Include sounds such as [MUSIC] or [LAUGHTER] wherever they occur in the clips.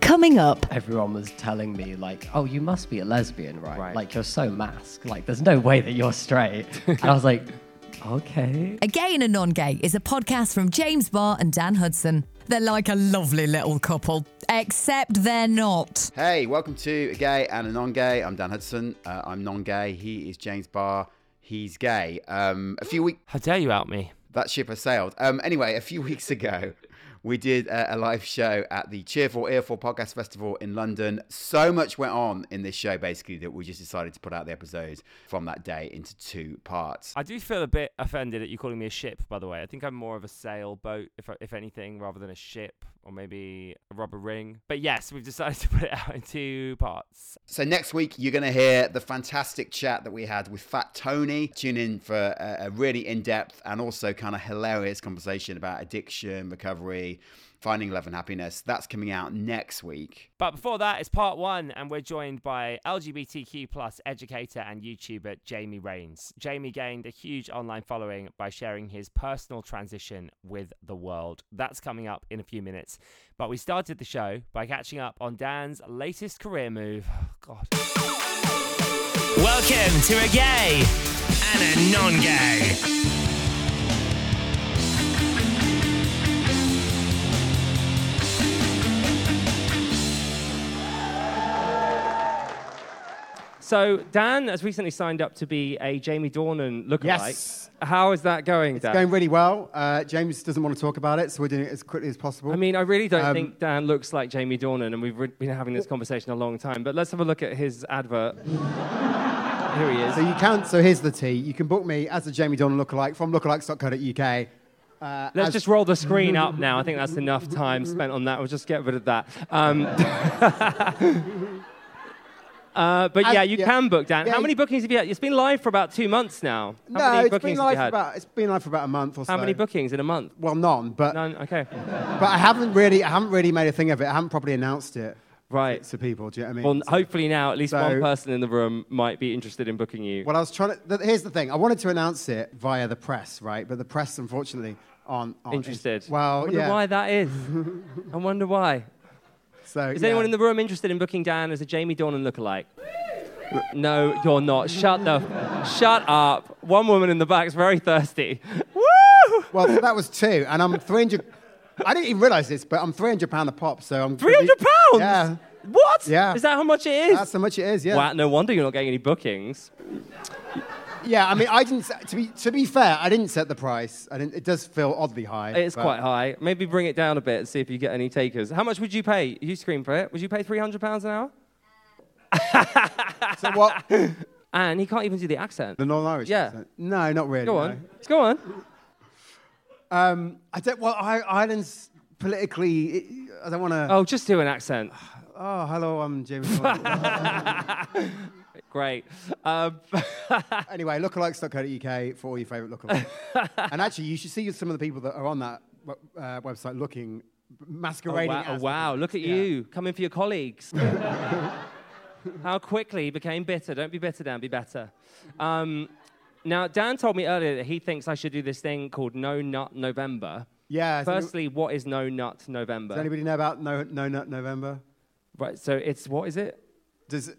Coming up, everyone was telling me like, "Oh, you must be a lesbian, right? right. Like you're so masc. Like there's no way that you're straight." [LAUGHS] and I was like, "Okay." A Gay and a Non-Gay is a podcast from James Barr and Dan Hudson. They're like a lovely little couple, except they're not. Hey, welcome to a Gay and a Non-Gay. I'm Dan Hudson. Uh, I'm non-gay. He is James Barr. He's gay. Um, a few weeks. How dare you out me? That ship has sailed. Um, anyway, a few [LAUGHS] weeks ago, we did a, a, live show at the Cheerful Earful Podcast Festival in London. So much went on in this show, basically, that we just decided to put out the episodes from that day into two parts. I do feel a bit offended at you calling me a ship, by the way. I think I'm more of a sailboat, if, if anything, rather than a ship or maybe a rubber ring. But yes, we've decided [LAUGHS] to put it out in two parts. So next week, you're going to hear the fantastic chat that we had with Fat Tony. Tune in for a, really in depth and also kind of hilarious conversation about addiction, recovery Finding Love and Happiness. That's coming out next week. But before that, it's part one, and we're joined by LGBTQ plus educator and YouTuber Jamie Raines. Jamie gained a huge online following by sharing his personal transition with the world. That's coming up in a few minutes. But we started the show by catching up on Dan's latest career move. [SIGHS] Oh, God. Welcome to a gay and a non gay. So Dan has recently signed up to be a Jamie Dornan lookalike. Yes. How is that going, Dan? It's going really well. Uh, James doesn't want to talk about it, so we're doing it as quickly as possible. I mean, I really don't Um, think Dan looks like Jamie Dornan, and we've re- been having this conversation a long time. But let's have a look at his advert. [LAUGHS] Here he is. So you can. So here's the tea. You can book me as a Jamie Dornan lookalike from lookalikes.co.uk. Uh, Let's just roll the screen up now. I think that's enough time spent on that. We'll just get rid of that. Um, [LAUGHS] uh, but As- yeah, you yeah. can book, Dan. Yeah, How many bookings have you had? It's been live for about two months now. How no, many it's bookings been have live for about. It's been live for about a month or so. How many bookings in a month? Well, none. But None. Okay. but I haven't really. I haven't really made a thing of it. I haven't properly announced it Right. to people. Do you know what I mean? Well, mean? hopefully now at least So- one person in the room might be interested in booking you. Well, I was trying to. Th- here's the thing. I wanted to announce it via the press, right? But the press, unfortunately, aren't, aren't interested. well, I wonder yeah. why that is. [LAUGHS] I wonder why. So Is yeah. anyone in the room interested in booking Dan as a Jamie Dornan lookalike? No, you're not. Shut the. shut up. One woman in the back is very thirsty. [LAUGHS] Woo! Well, that was two, and I'm 300. I didn't even realize this, but I'm 300 pound a pop, so I'm. Three hundred pounds. Yeah, What? Yeah. Is that how much it is? that's how much it is. Yeah. Wow. No wonder you're not getting any bookings. Yeah, I mean, I didn't. set- To be to be fair, I didn't set the price. I didn't. It does feel oddly high. It's but- quite high. Maybe bring it down a bit and see if you get any takers. How much would you pay? You scream for it. Would you pay three hundred pounds an hour? So what? [LAUGHS] And he can't even do the accent. The non-Irish. Yeah. accent? No, not really. Go no. on. Go on. Um, I don't. Well, I, Ireland's politically. I don't want to. Oh, just do an accent. [SIGHS] Oh, hello, I'm James. [LAUGHS] Great. Um, [LAUGHS] anyway, lookalikes.co.uk for all your favourite lookalikes. [LAUGHS] and actually, you should see some of the people that are on that uh, website looking, oh, masquerading. wow. as oh, wow. Look at Yeah. you coming for your colleagues. [LAUGHS] How quickly he became bitter. Don't be bitter, Dan. Be better. Um, now, Dan told me earlier that he thinks I should do this thing called No Nut November. Yeah. does any- Firstly, what is No Nut November? does anybody know about No No Nut November? Right. So it's what is it? Does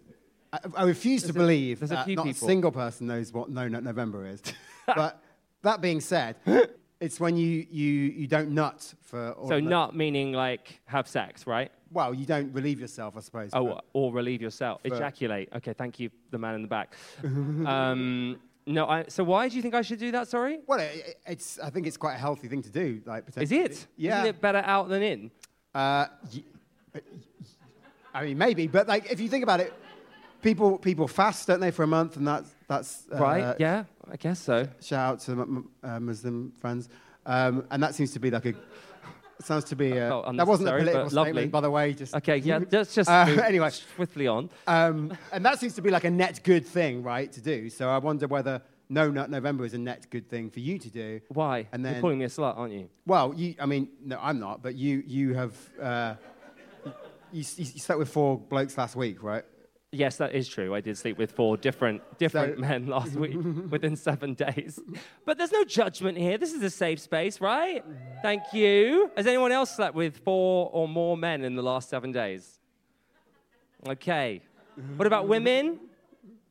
I, I refuse to There's a- believe a that few not people. a single person knows what No Nut November is. [LAUGHS] but that being said, [LAUGHS] it's when you you you don't nut for. All So nut meaning like have sex, right? Well, you don't relieve yourself, I suppose. Oh, or relieve yourself. For- Ejaculate. Okay, thank you, the man in the back. um, no, I, so why do you think I should do that? Sorry. Well, it, it's. I think it's quite a healthy thing to do. Like, Is it? Yeah. Isn't it better out than in? Uh, y- I mean, maybe, but like, if you think about it, people people fast, don't they, for a month, and that's that's uh, right. Yeah, I guess so. Shout out to m- m- uh, Muslim friends, um, and that seems to be like a Sounds to be a, Oh, that wasn't a political statement, lovely. by the way. Just Okay, yeah, let's just Uh, anyway. swiftly on. Um, and that seems to be like a net good thing, right, to do. So I wonder whether No Nut November is a net good thing for you to do. Why? And You're then- calling me a slut, aren't you? Well, you, I mean, no, I'm not, but you, you have, uh, you, you, you slept with four blokes last week, right? Yes, that is true. I did sleep with four different different So- [LAUGHS] men last [LAUGHS] week within seven days. But there's no judgment here. This is a safe space, right? Thank you. Has anyone else slept with four or more men in the last seven days? Okay. What about women?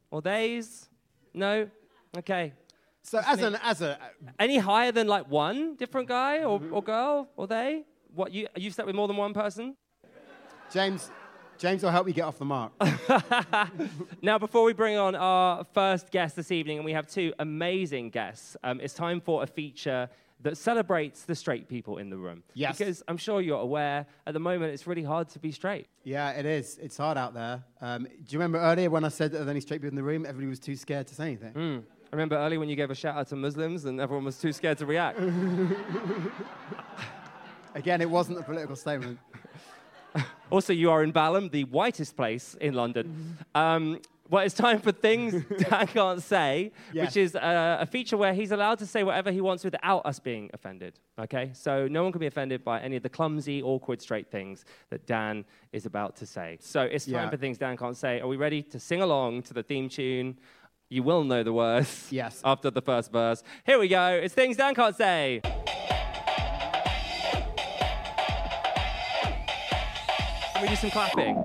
Or theys? No? Okay. So as an, as a, Any higher than like one different guy or, or girl or they? What you you slept with more than one person? James, James will help you get off the mark. [LAUGHS] Now, before we bring on our first guest this evening, and we have two amazing guests, um, it's time for a feature that celebrates the straight people in the room. Yes. Because I'm sure you're aware, at the moment, it's really hard to be straight. yeah, it is. It's hard out there. Um, do you remember earlier when I said that there were only straight people in the room? Everybody was too scared to say anything. Mm. I remember earlier when you gave a shout out to Muslims and everyone was too scared to react. [LAUGHS] Again, it wasn't a political statement. [LAUGHS] also, you are in Balham, the whitest place in London. Um, well, it's time for things [LAUGHS] Dan can't say, Yes. which is uh, a feature where he's allowed to say whatever he wants without us being offended. Okay, so no one can be offended by any of the clumsy, awkward, straight things that Dan is about to say. So it's time Yeah. for things Dan can't say. Are we ready to sing along to the theme tune? You will know the words. Yes. [LAUGHS] After the first verse. Here we go. It's things Dan can't say. Can we do some clapping?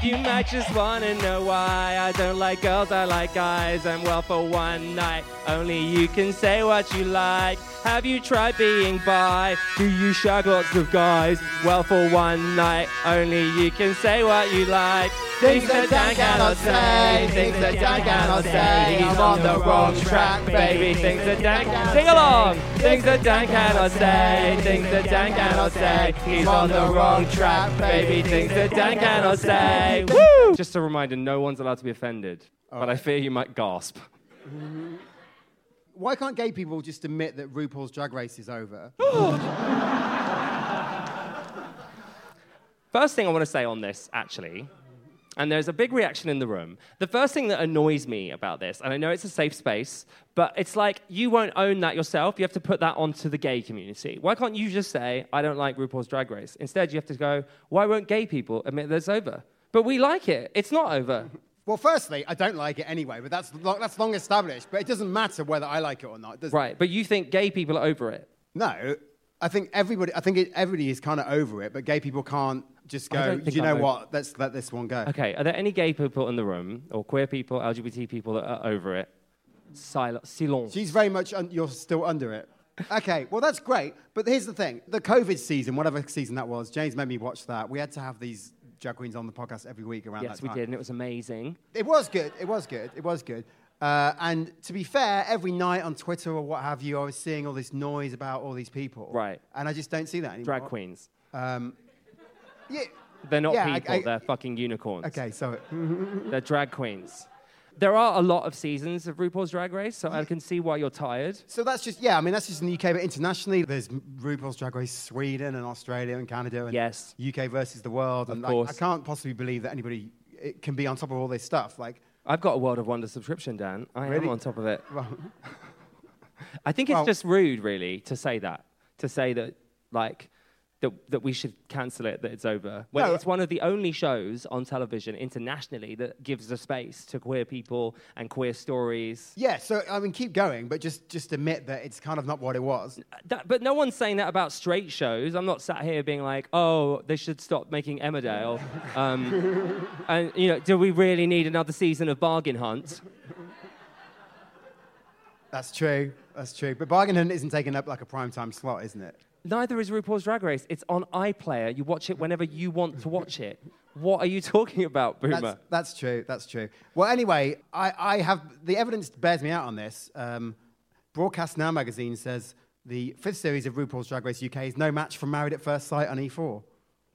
You might just wanna know why I don't like girls, I like guys. And well, for one night, only you can say what you like. Have you tried being bi? Do you shag lots of guys? Well, for one night, only you can say what you like. Things that Dan cannot say, things that Dan cannot say. He's on the wrong track, baby. Things that Dan can sing along. Things that Dan cannot say, things that Dan cannot say. He's on the wrong track, baby. Things that Dan cannot say. Woo! Just a reminder: no one's allowed to be offended, but oh. I fear you might gasp. Mm-hmm. Why can't gay people just admit that RuPaul's Drag Race is over? [LAUGHS] First thing I want to say on this, actually, and there's a big reaction in the room. The first thing that annoys me about this, and I know it's a safe space, but it's like you won't own that yourself. You have to put that onto the gay community. Why can't you just say, I don't like RuPaul's Drag Race? Instead, you have to go, why won't gay people admit that it's over? But we like it. It's not over. Well, firstly, I don't like it anyway, but that's, lo- that's long established. But it doesn't matter whether I like it or not. does it? Right. But you think gay people are over it. No, I think everybody. I think it, everybody is kind of over it, but gay people can't just I go. don't Do think you I'm know over- what? Let's let this one go. Okay. Are there any gay people in the room, or queer people, LGBT people that are over it? Sil- silence. She's very much. Un- you're still under it. Okay, well that's great, but here's the thing: the COVID season, whatever season that was, James made me watch that. We had to have these drag queens on the podcast every week around Yes, that time. Yes, we did, and it was amazing. It was good. It was good. It was good. Uh, and to be fair, every night on Twitter or what have you, I was seeing all this noise about all these people. Right. And I just don't see that anymore. Drag queens. Um, yeah. They're not Yeah, I- people, I- they're fucking unicorns. Okay, so [LAUGHS] They're drag queens. There are a lot of seasons of RuPaul's Drag Race, so I can see why you're tired. So that's just yeah. I mean, that's just in the UK, but internationally, there's RuPaul's Drag Race Sweden and Australia and Canada and Yes. UK versus the world. Of and like, course. I can't possibly believe that anybody it can be on top of all this stuff. Like, I've got a World of Wonder subscription, Dan. I am Really? on top of it. [LAUGHS] well, I think it's Well- just rude, really, to say that. To say that, like, that, that we should cancel it, that it's over. When No. it's one of the only shows on television internationally that gives a space to queer people and queer stories. yeah. So I mean, keep going, but just just admit that it's kind of not what it was. That, but no one's saying that about straight shows. I'm not sat here being like, oh, they should stop making Emmerdale. [LAUGHS] Um, and, you know, do we really need another season of Bargain Hunt? That's true. That's true. But Bargain Hunt isn't taking up like a prime time slot, isn't it? Neither is RuPaul's Drag Race. It's on iPlayer. You watch it whenever you want to watch it. What are you talking about, Boomer? That's, that's true. That's true. Well, anyway, I, I have the evidence bears me out on this. Um, Broadcast Now magazine says the fifth series of RuPaul's Drag Race UK is no match for Married at First Sight on E4.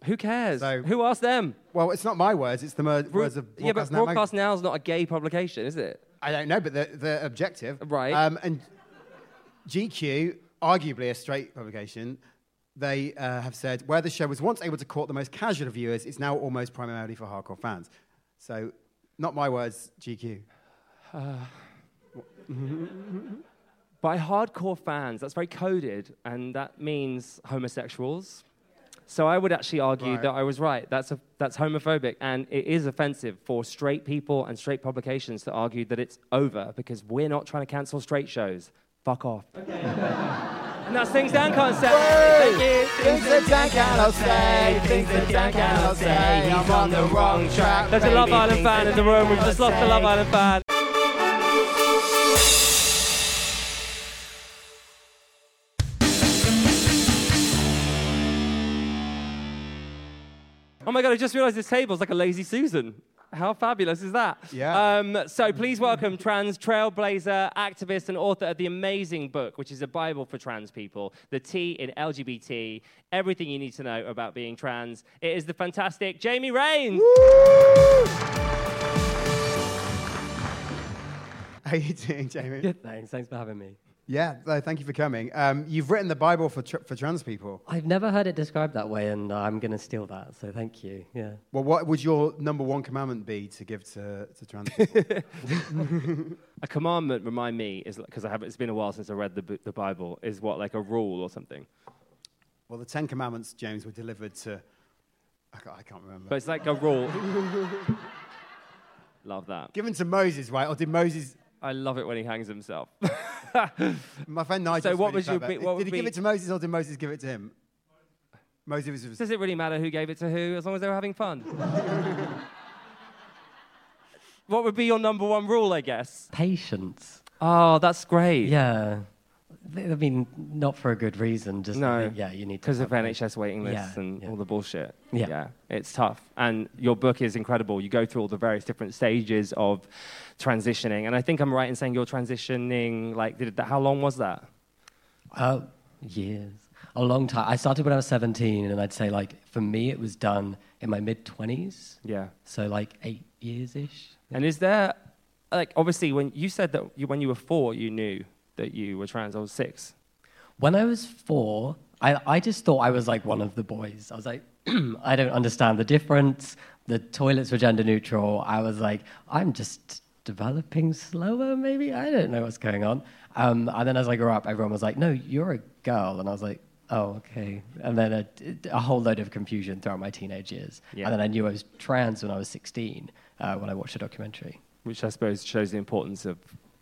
Who cares? So- Who asked them? Well, it's not my words; it's the mer- Ru- words of yeah, but Broadcast Now. mag- Broadcast Now is not a gay publication, is it? I don't know, but the, the objective, Right. Um, and GQ, arguably a straight publication, they uh, have said where the show was once able to court the most casual viewers, it's now almost primarily for hardcore fans. So, not my words, GQ. [LAUGHS] By hardcore fans, that's very coded, and that means homosexuals. So I would actually argue Right. that I was right. That's, a, that's homophobic, and it is offensive for straight people and straight publications to argue that it's over because we're not trying to cancel straight shows. Fuck off. [LAUGHS] and that's Things Dan Can't Say. Thank you. Things that Dan cannot say, things that Dan cannot say, I'm on the wrong track. There's a Love Island fan in the room. We've just lost the Love Island fan. Oh my god, I just realized this table's like a lazy Susan. How fabulous is that? Yeah. Um, so please welcome trans trailblazer, activist, and author of the amazing book, which is a Bible for trans people, The T in LGBT, everything you need to know about being trans. It is the fantastic Jamie Raines. How are you doing, Jamie? Good, thanks. Thanks for having me. Yeah, uh, thank you for coming. Um, you've written the Bible for, tr- for trans people. I've never heard it described that way, and I'm going to steal that. So thank you. Yeah. Well, what would your number one commandment be to give to, to trans people? [LAUGHS] [LAUGHS] A commandment, remind me, is because I have it's been a while since I read the, the Bible. Is what like a rule or something? well, the Ten Commandments, James, were delivered to. I can't, I can't remember. But it's like a rule. [LAUGHS] Love that. Given to Moses, right? Or did Moses. I love it when he hangs himself. [LAUGHS] My friend Nigel. So what was your big- what did would he give it to Moses or did Moses give it to him? Moses was. Does it really matter who gave it to who, as long as they were having fun? [LAUGHS] what would be your number one rule, I guess? Patience. Oh, that's great. Yeah. I mean, not for a good reason. Just No. Yeah, you need Because of NHS waiting lists Yeah, and yeah. all the bullshit. Yeah. it's tough. And your book is incredible. You go through all the various different stages of transitioning. And I think I'm right in saying you're transitioning, like, did, how long was that? Uh, years. A long time. I started when I was 17, and I'd say, like, for me, it was done in my mid 20s. Yeah. So, like, eight years ish. And is there, like, obviously, when you said that you, when you were four, you knew that you were trans, I was six. When I was four, I, I just thought I was like one of the boys. I was like, [CLEARS THROAT] I don't understand the difference. The toilets were gender neutral. I was like, I'm just developing slower, maybe. I don't know what's going on. Um, and then as I grew up, everyone was like, no, you're a girl. And I was like, oh, okay. And then a, a whole load of confusion throughout my teenage years. Yeah. And then I knew I was trans when I was 16 uh, when I watched a documentary. which I suppose shows the importance of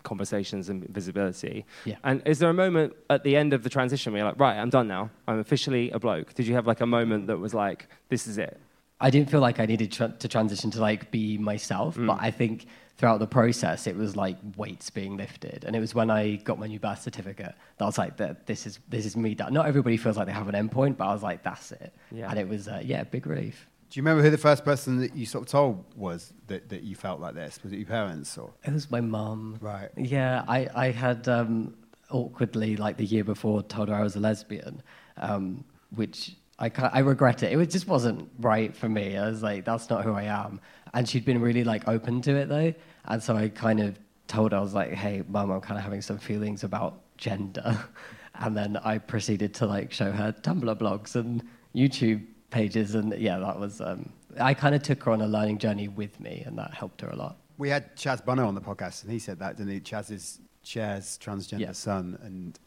conversations and visibility. Yeah. And is there a moment at the end of the transition where you're like, right, I'm done now. I'm officially a bloke. Did you have like a moment that was like, this is it? I didn't feel like I needed tra- to transition to like be myself, but I think throughout the process it was like weights being lifted, and it was when I got my new birth certificate that I was like, that this is this is me. Done. Not everybody feels like they have an endpoint, but I was like, that's it, Yeah. and it was uh, yeah, big relief. Do you remember who the first person that you sort of told was that, that you felt like this? Was it your parents or? It was my mum. Right. Yeah, I, I had um, awkwardly, like the year before, told her I was a lesbian, um, which I, I regret it. It was, just wasn't right for me. I was like, that's not who I am. And she'd been really like open to it though. And so I kind of told her, I was like, hey, mum, I'm kind of having some feelings about gender. [LAUGHS] and then I proceeded to like show her Tumblr blogs and YouTube pages. And yeah, that was, um, I kind of took her on a learning journey with me and that helped her a lot. We had Chaz Bono on the podcast, and he said that, didn't he? Chaz is Cher's transgender Yeah. son, and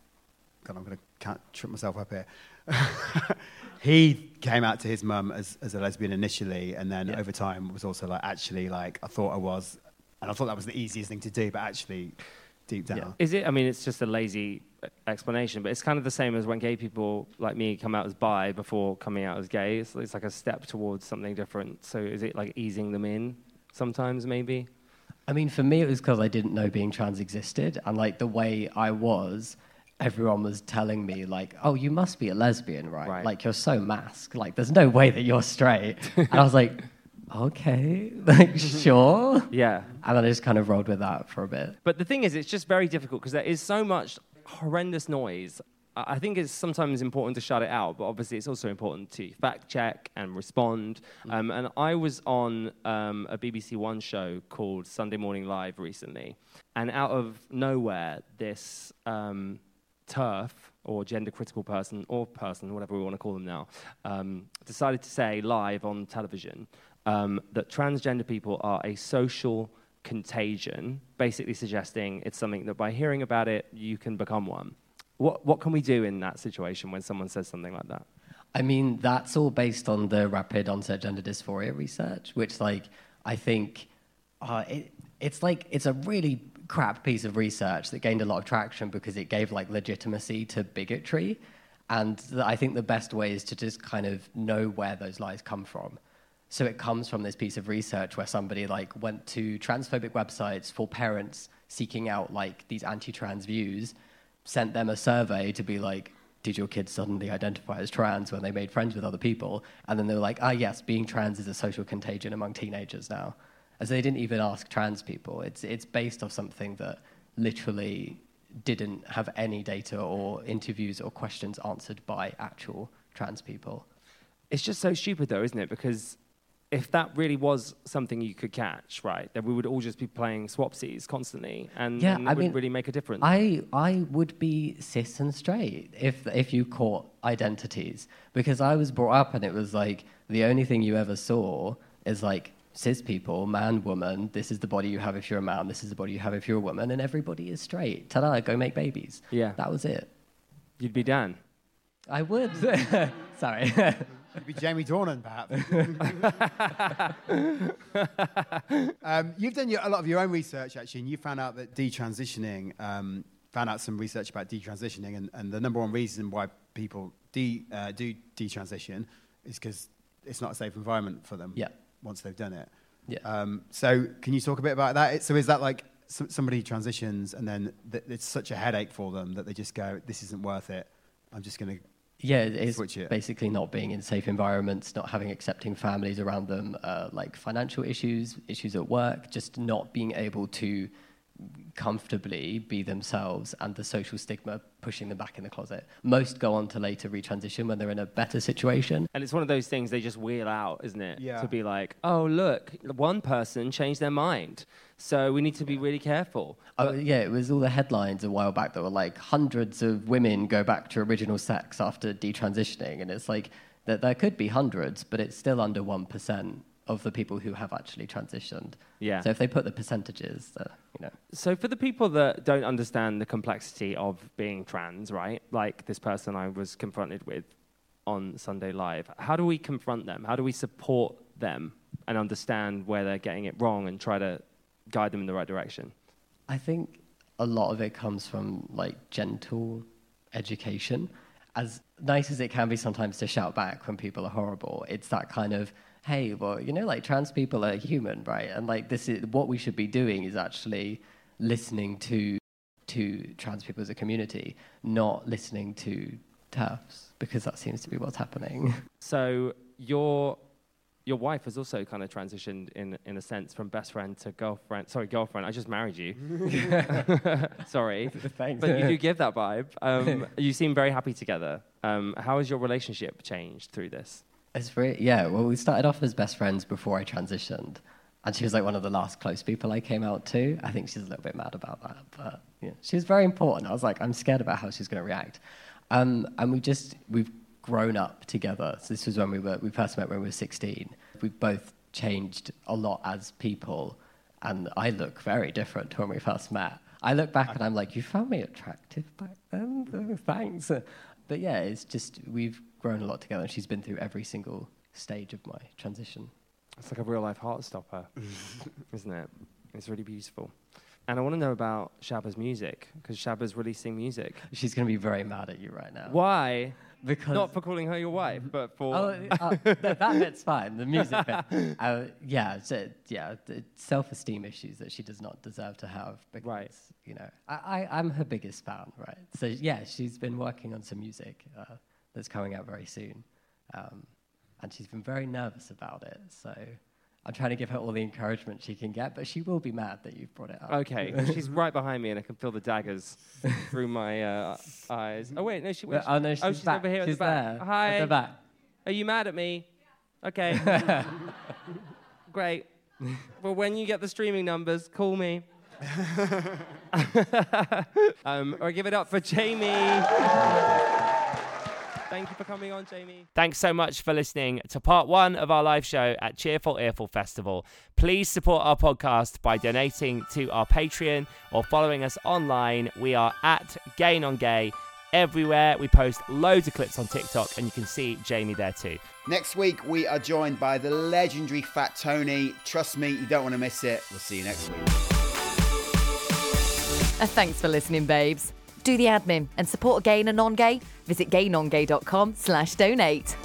God, I'm going to trip myself up here. [LAUGHS] he came out to his mum as, as a lesbian initially, and then Yeah. over time was also like, actually, like, I thought I was, and I thought that was the easiest thing to do, but actually, deep down. Yeah. Is it? I mean, it's just a lazy explanation, but it's kind of the same as when gay people like me come out as bi before coming out as gay. It's, it's like a step towards something different. So is it like easing them in sometimes, maybe? I mean, for me, it was because I didn't know being trans existed, and like the way I was, everyone was telling me like, "Oh, you must be a lesbian, right? Right. Like you're so masc. Like there's no way that you're straight." and I was like, "Okay, [LAUGHS] like sure." Yeah. And then I just kind of rolled with that for a bit. But the thing is, it's just very difficult because there is so much horrendous noise. I think it's sometimes important to shut it out, but obviously it's also important to fact check and respond. Um, and I was on um, a BBC One show called Sunday Morning Live recently, and out of nowhere, this um, TERF or gender critical person or person, whatever we want to call them now, um, decided to say live on television um, that transgender people are a social contagion, basically suggesting it's something that by hearing about it, you can become one. What, what can we do in that situation when someone says something like that? I mean, that's all based on the rapid onset gender dysphoria research, which, like, I think uh, it, it's like it's a really crap piece of research that gained a lot of traction because it gave like legitimacy to bigotry. And I think the best way is to just kind of know where those lies come from. So it comes from this piece of research where somebody like went to transphobic websites for parents seeking out like these anti-trans views, sent them a survey to be like, did your kids suddenly identify as trans when they made friends with other people? And then they were like, ah, yes, being trans is a social contagion among teenagers now. As they didn't even ask trans people. It's, it's based off something that literally didn't have any data or interviews or questions answered by actual trans people. It's just so stupid, though, isn't it? Because if that really was something you could catch, right, then we would all just be playing swapsies constantly, and, Yeah, and it I wouldn't mean, really make a difference. I, I would be cis and straight if, if you caught identities. Because I was brought up and it was like the only thing you ever saw is like cis people, man, woman, this is the body you have if you're a man, this is the body you have if you're a woman, and everybody is straight. Ta da, go make babies. Yeah. That was it. You'd be Dan. I would. [LAUGHS] Sorry. [LAUGHS] You'd be Jamie Dornan, perhaps. [LAUGHS] um, you've done your, a lot of your own research, actually, and you found out that detransitioning, um, found out some research about detransitioning, and, and the number one reason why people de, uh, do detransition is because it's not a safe environment for them Yeah. once they've done it. Yeah. Um, so, can you talk a bit about that? So, is that like somebody transitions and then th- it's such a headache for them that they just go, "This isn't worth it. I'm just going to." Yeah, it's Switch it. basically not being in safe environments, not having accepting families around them, uh, like financial issues, issues at work, just not being able to comfortably be themselves and the social stigma pushing them back in the closet. Most go on to later retransition when they're in a better situation. And it's one of those things they just wheel out, isn't it? Yeah. To be like, oh, look, one person changed their mind. So we need to be really careful. Oh, yeah, it was all the headlines a while back that were like hundreds of women go back to original sex after detransitioning. And it's like that there could be hundreds, but it's still under 1% of the people who have actually transitioned. Yeah. So if they put the percentages, uh, you know. So for the people that don't understand the complexity of being trans, right? Like this person I was confronted with on Sunday Live, how do we confront them? How do we support them and understand where they're getting it wrong and try to guide them in the right direction? I think a lot of it comes from like gentle education. As nice as it can be sometimes to shout back when people are horrible, it's that kind of, hey, well, you know, like trans people are human, right? And like this is what we should be doing is actually listening to to trans people as a community, not listening to TERFs, because that seems to be what's happening. [LAUGHS] So your your wife has also kind of transitioned in in a sense from best friend to girlfriend. Sorry, girlfriend. I just married you. [LAUGHS] [LAUGHS] Sorry, Thanks. but you do give that vibe. [LAUGHS] Um, you seem very happy together. Um, how has your relationship changed through this? It's very, yeah. Well, we started off as best friends before I transitioned, and she was like one of the last close people I came out to. I think she's a little bit mad about that, but yeah, she was very important. I was like, I'm scared about how she's going to react, um, and we just we've grown up together. So this was when we were we first met when we were 16. We both changed a lot as people, and I look very different to when we first met. I look back and I'm like, you found me attractive back then. Oh, [LAUGHS] Thanks. But yeah, it's just we've grown a lot together, and she's been through every single stage of my transition. It's like a real life heart stopper, [LAUGHS] isn't it? It's really beautiful. And I want to know about Shaaba's music because Shaaba's releasing music. She's going to be very mad at you right now. Why? Because Not for calling her your wife, but for. Oh, uh, [LAUGHS] that, that bit's fine. The music bit. [LAUGHS] Uh, yeah, so, yeah. the Self-esteem issues that she does not deserve to have. Because, Right. You know, I, I, I'm her biggest fan, right? So yeah, she's been working on some music uh, that's coming out very soon, um, and she's been very nervous about it. So I'm trying to give her all the encouragement she can get, but she will be mad that you've brought it up. Okay, [LAUGHS] she's right behind me and I can feel the daggers through my uh, eyes. Oh, wait, no, she, Well, oh no, she's, oh, she's back. over here she's at the back. there. Hi. At the back. Are you mad at me? Okay. [LAUGHS] Great. well, when you get the streaming numbers, call me. [LAUGHS] um, or give it up for Jamie. Thank you for coming on, Jamie. Thanks so much for listening to part one of our live show at Cheerful Earful Festival. Please support our podcast by donating to our Patreon or following us online. We are at Gain on Gay everywhere. We post loads of clips on TikTok, and you can see Jamie there too. Next week, we are joined by the legendary Fat Tony. Trust me, you don't want to miss it. We'll see you next week. Uh, thanks for listening, babes. Do the admin and support a gay and non-gay. Visit gaynongay.com slash donate.